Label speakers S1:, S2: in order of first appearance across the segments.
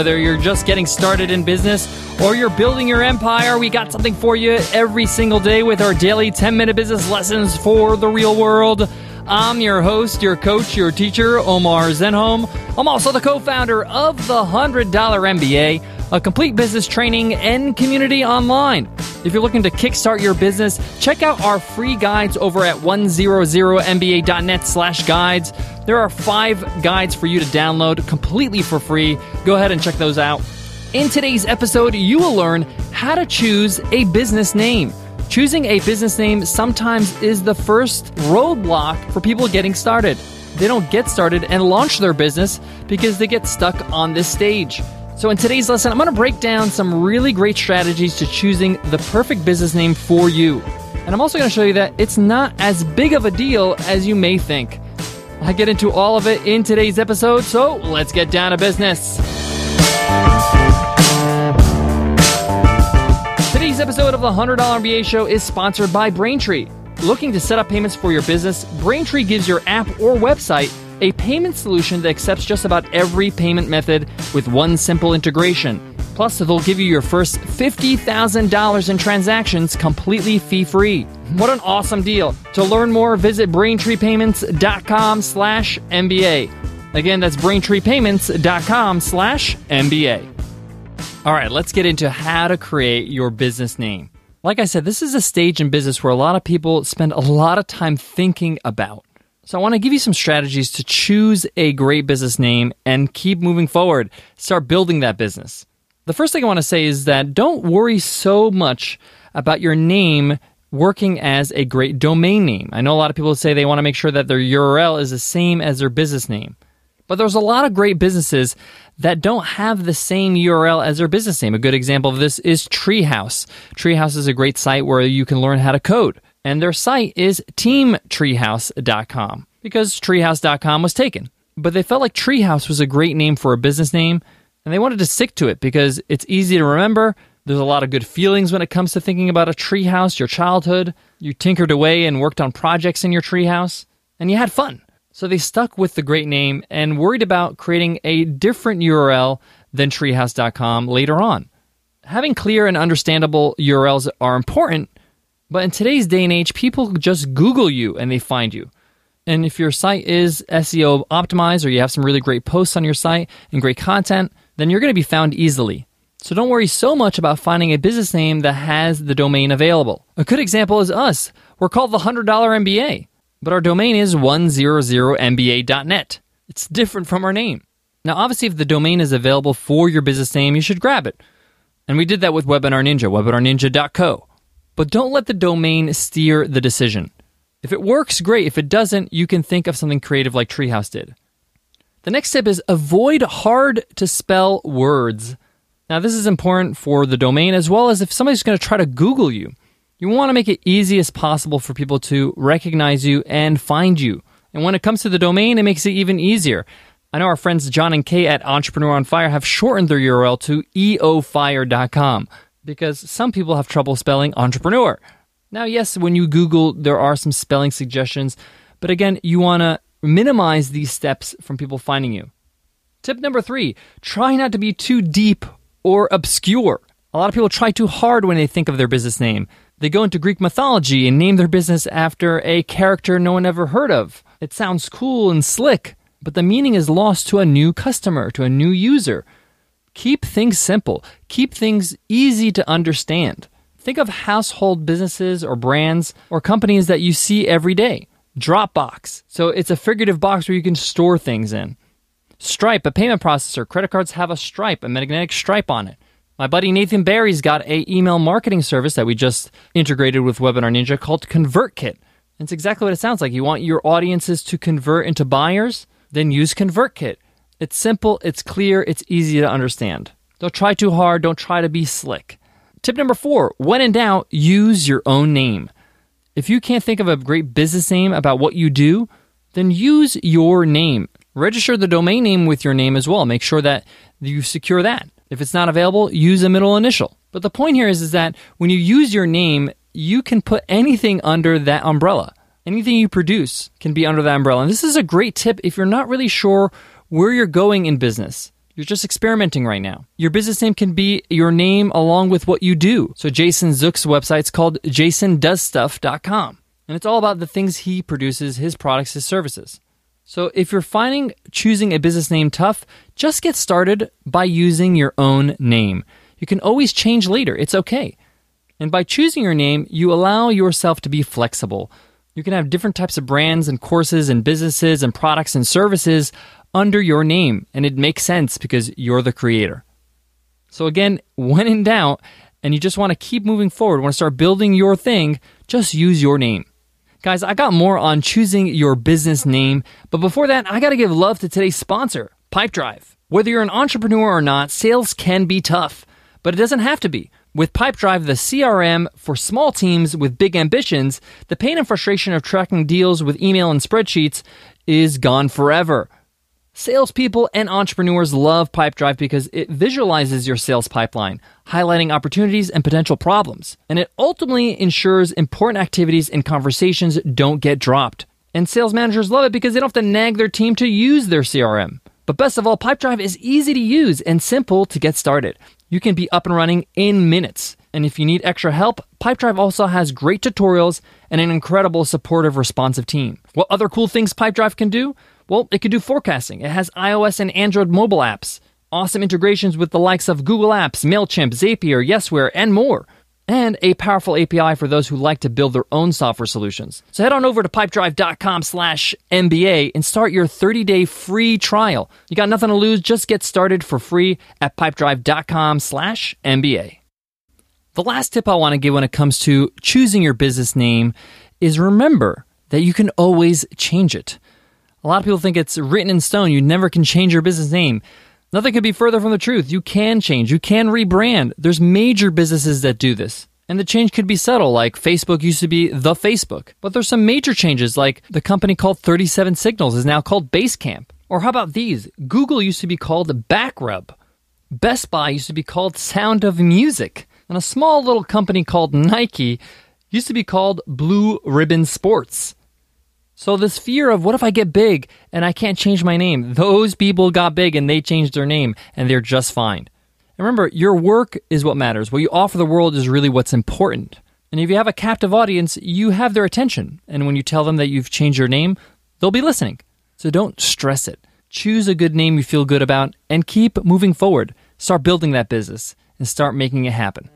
S1: Whether you're just getting started in business or you're building your empire, we got something for you every single day with our daily 10 minute business lessons for the real world. I'm your host, your coach, your teacher, Omar Zenhom. I'm also the co founder of the $100 MBA, a complete business training and community online. If you're looking to kickstart your business, check out our free guides over at 100mba.net slash guides. There are five guides for you to download completely for free. Go ahead and check those out. In today's episode, you will learn how to choose a business name. Choosing a business name sometimes is the first roadblock for people getting started. They don't get started and launch their business because they get stuck on this stage. So, in today's lesson, I'm going to break down some really great strategies to choosing the perfect business name for you. And I'm also going to show you that it's not as big of a deal as you may think. I get into all of it in today's episode, so let's get down to business. Today's episode of the $100 MBA Show is sponsored by Braintree. Looking to set up payments for your business? Braintree gives your app or website a payment solution that accepts just about every payment method with one simple integration. Plus, they'll give you your first $50,000 in transactions completely fee-free. What an awesome deal. To learn more, visit braintreepayments.com slash MBA. Again, that's braintreepayments.com slash MBA. All right, let's get into how to create your business name. Like I said, this is a stage in business where a lot of people spend a lot of time thinking about. So I want to give you some strategies to choose a great business name and keep moving forward. Start building that business. The first thing I want to say is that don't worry so much about your name working as a great domain name. I know a lot of people say they want to make sure that their URL is the same as their business name. But there's a lot of great businesses that don't have the same URL as their business name. A good example of this is Treehouse. Treehouse is a great site where you can learn how to code. And their site is teamtreehouse.com because treehouse.com was taken. But they felt like Treehouse was a great name for a business name and they wanted to stick to it because it's easy to remember. There's a lot of good feelings when it comes to thinking about a treehouse, your childhood. You tinkered away and worked on projects in your treehouse, and you had fun. So they stuck with the great name and worried about creating a different URL than treehouse.com later on. Having clear and understandable URLs are important, but in today's day and age, people just Google you and they find you. And if your site is SEO optimized or you have some really great posts on your site and great content, then you're going to be found easily. So don't worry so much about finding a business name that has the domain available. A good example is us. We're called the $100 MBA but our domain is 100mba.net. It's different from our name. Now, obviously, if the domain is available for your business name, you should grab it. And we did that with Webinar Ninja, webinarninja.co. But don't let the domain steer the decision. If it works, great. If it doesn't, you can think of something creative like Treehouse did. The next step is avoid hard to spell words. Now, this is important for the domain as well as if somebody's going to try to Google you. You want to make it easy as possible for people to recognize you and find you. And when it comes to the domain, it makes it even easier. I know our friends John and Kay at Entrepreneur on Fire have shortened their URL to eofire.com because some people have trouble spelling entrepreneur. Now, yes, when you Google, there are some spelling suggestions, but again, you want to minimize these steps from people finding you. Tip number three try not to be too deep or obscure. A lot of people try too hard when they think of their business name. They go into Greek mythology and name their business after a character no one ever heard of. It sounds cool and slick, but the meaning is lost to a new customer, to a new user. Keep things simple, keep things easy to understand. Think of household businesses or brands or companies that you see every day. Dropbox. So it's a figurative box where you can store things in. Stripe, a payment processor. Credit cards have a stripe, a magnetic stripe on it. My buddy Nathan Barry's got a email marketing service that we just integrated with Webinar Ninja called ConvertKit. It's exactly what it sounds like. You want your audiences to convert into buyers, then use ConvertKit. It's simple, it's clear, it's easy to understand. Don't try too hard, don't try to be slick. Tip number four when in doubt, use your own name. If you can't think of a great business name about what you do, then use your name. Register the domain name with your name as well. Make sure that you secure that. If it's not available, use a middle initial. But the point here is, is that when you use your name, you can put anything under that umbrella. Anything you produce can be under that umbrella. And this is a great tip if you're not really sure where you're going in business. You're just experimenting right now. Your business name can be your name along with what you do. So Jason Zook's website's called jasondoesstuff.com. And it's all about the things he produces, his products, his services. So if you're finding choosing a business name tough, just get started by using your own name. You can always change later. It's okay. And by choosing your name, you allow yourself to be flexible. You can have different types of brands and courses and businesses and products and services under your name, and it makes sense because you're the creator. So, again, when in doubt, and you just want to keep moving forward, want to start building your thing, just use your name. Guys, I got more on choosing your business name, but before that, I got to give love to today's sponsor, Pipedrive. Whether you're an entrepreneur or not, sales can be tough, but it doesn't have to be. With Pipedrive, the CRM for small teams with big ambitions, the pain and frustration of tracking deals with email and spreadsheets is gone forever. Salespeople and entrepreneurs love Pipedrive because it visualizes your sales pipeline, highlighting opportunities and potential problems. And it ultimately ensures important activities and conversations don't get dropped. And sales managers love it because they don't have to nag their team to use their CRM. But best of all, Pipedrive is easy to use and simple to get started. You can be up and running in minutes. And if you need extra help, Pipedrive also has great tutorials and an incredible supportive responsive team. What other cool things Pipedrive can do? Well, it can do forecasting. It has iOS and Android mobile apps, awesome integrations with the likes of Google Apps, MailChimp, Zapier, Yesware, and more. And a powerful API for those who like to build their own software solutions. So head on over to pipedrive.com slash MBA and start your 30-day free trial. You got nothing to lose. Just get started for free at pipedrive.com slash MBA. The last tip I want to give when it comes to choosing your business name is remember that you can always change it. A lot of people think it's written in stone. You never can change your business name. Nothing could be further from the truth. You can change. You can rebrand. There's major businesses that do this. And the change could be subtle, like Facebook used to be the Facebook. But there's some major changes, like the company called 37 Signals is now called Basecamp. Or how about these? Google used to be called Backrub. Best Buy used to be called Sound of Music. And a small little company called Nike used to be called Blue Ribbon Sports. So this fear of what if I get big and I can't change my name? Those people got big and they changed their name and they're just fine. And remember, your work is what matters. What you offer the world is really what's important. And if you have a captive audience, you have their attention. And when you tell them that you've changed your name, they'll be listening. So don't stress it. Choose a good name you feel good about and keep moving forward. Start building that business and start making it happen.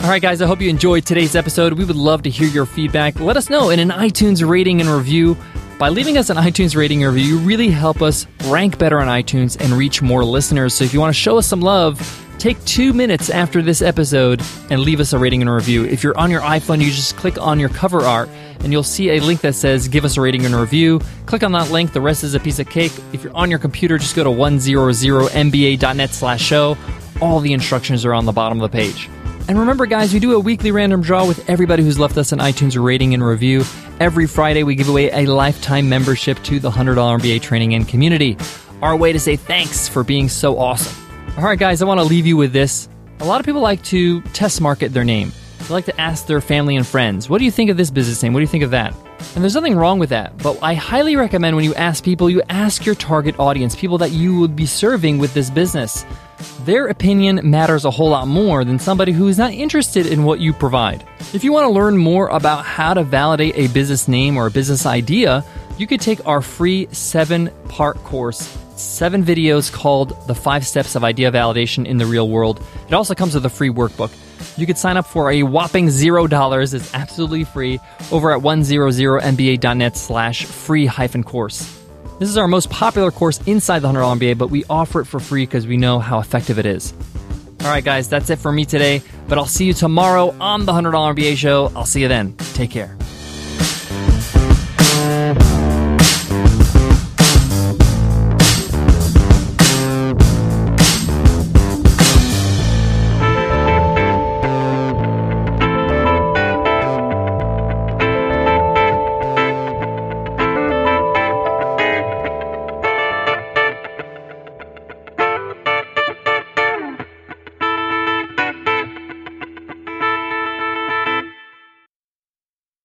S1: All right, guys, I hope you enjoyed today's episode. We would love to hear your feedback. Let us know in an iTunes rating and review. By leaving us an iTunes rating and review, you really help us rank better on iTunes and reach more listeners. So if you want to show us some love, take two minutes after this episode and leave us a rating and a review. If you're on your iPhone, you just click on your cover art and you'll see a link that says give us a rating and review. Click on that link. The rest is a piece of cake. If you're on your computer, just go to 100mba.net slash show. All the instructions are on the bottom of the page. And remember, guys, we do a weekly random draw with everybody who's left us an iTunes rating and review. Every Friday, we give away a lifetime membership to the $100 MBA training and community. Our way to say thanks for being so awesome. All right, guys, I want to leave you with this. A lot of people like to test market their name. They like to ask their family and friends, what do you think of this business name? What do you think of that? And there's nothing wrong with that, but I highly recommend when you ask people, you ask your target audience, people that you would be serving with this business. Their opinion matters a whole lot more than somebody who is not interested in what you provide. If you want to learn more about how to validate a business name or a business idea, you could take our free seven part course, seven videos called The Five Steps of Idea Validation in the Real World. It also comes with a free workbook. You could sign up for a whopping zero dollars. It's absolutely free over at 100mba.net slash free hyphen course. This is our most popular course inside the $100 MBA, but we offer it for free because we know how effective it is. All right, guys, that's it for me today, but I'll see you tomorrow on the $100 MBA show. I'll see you then. Take care.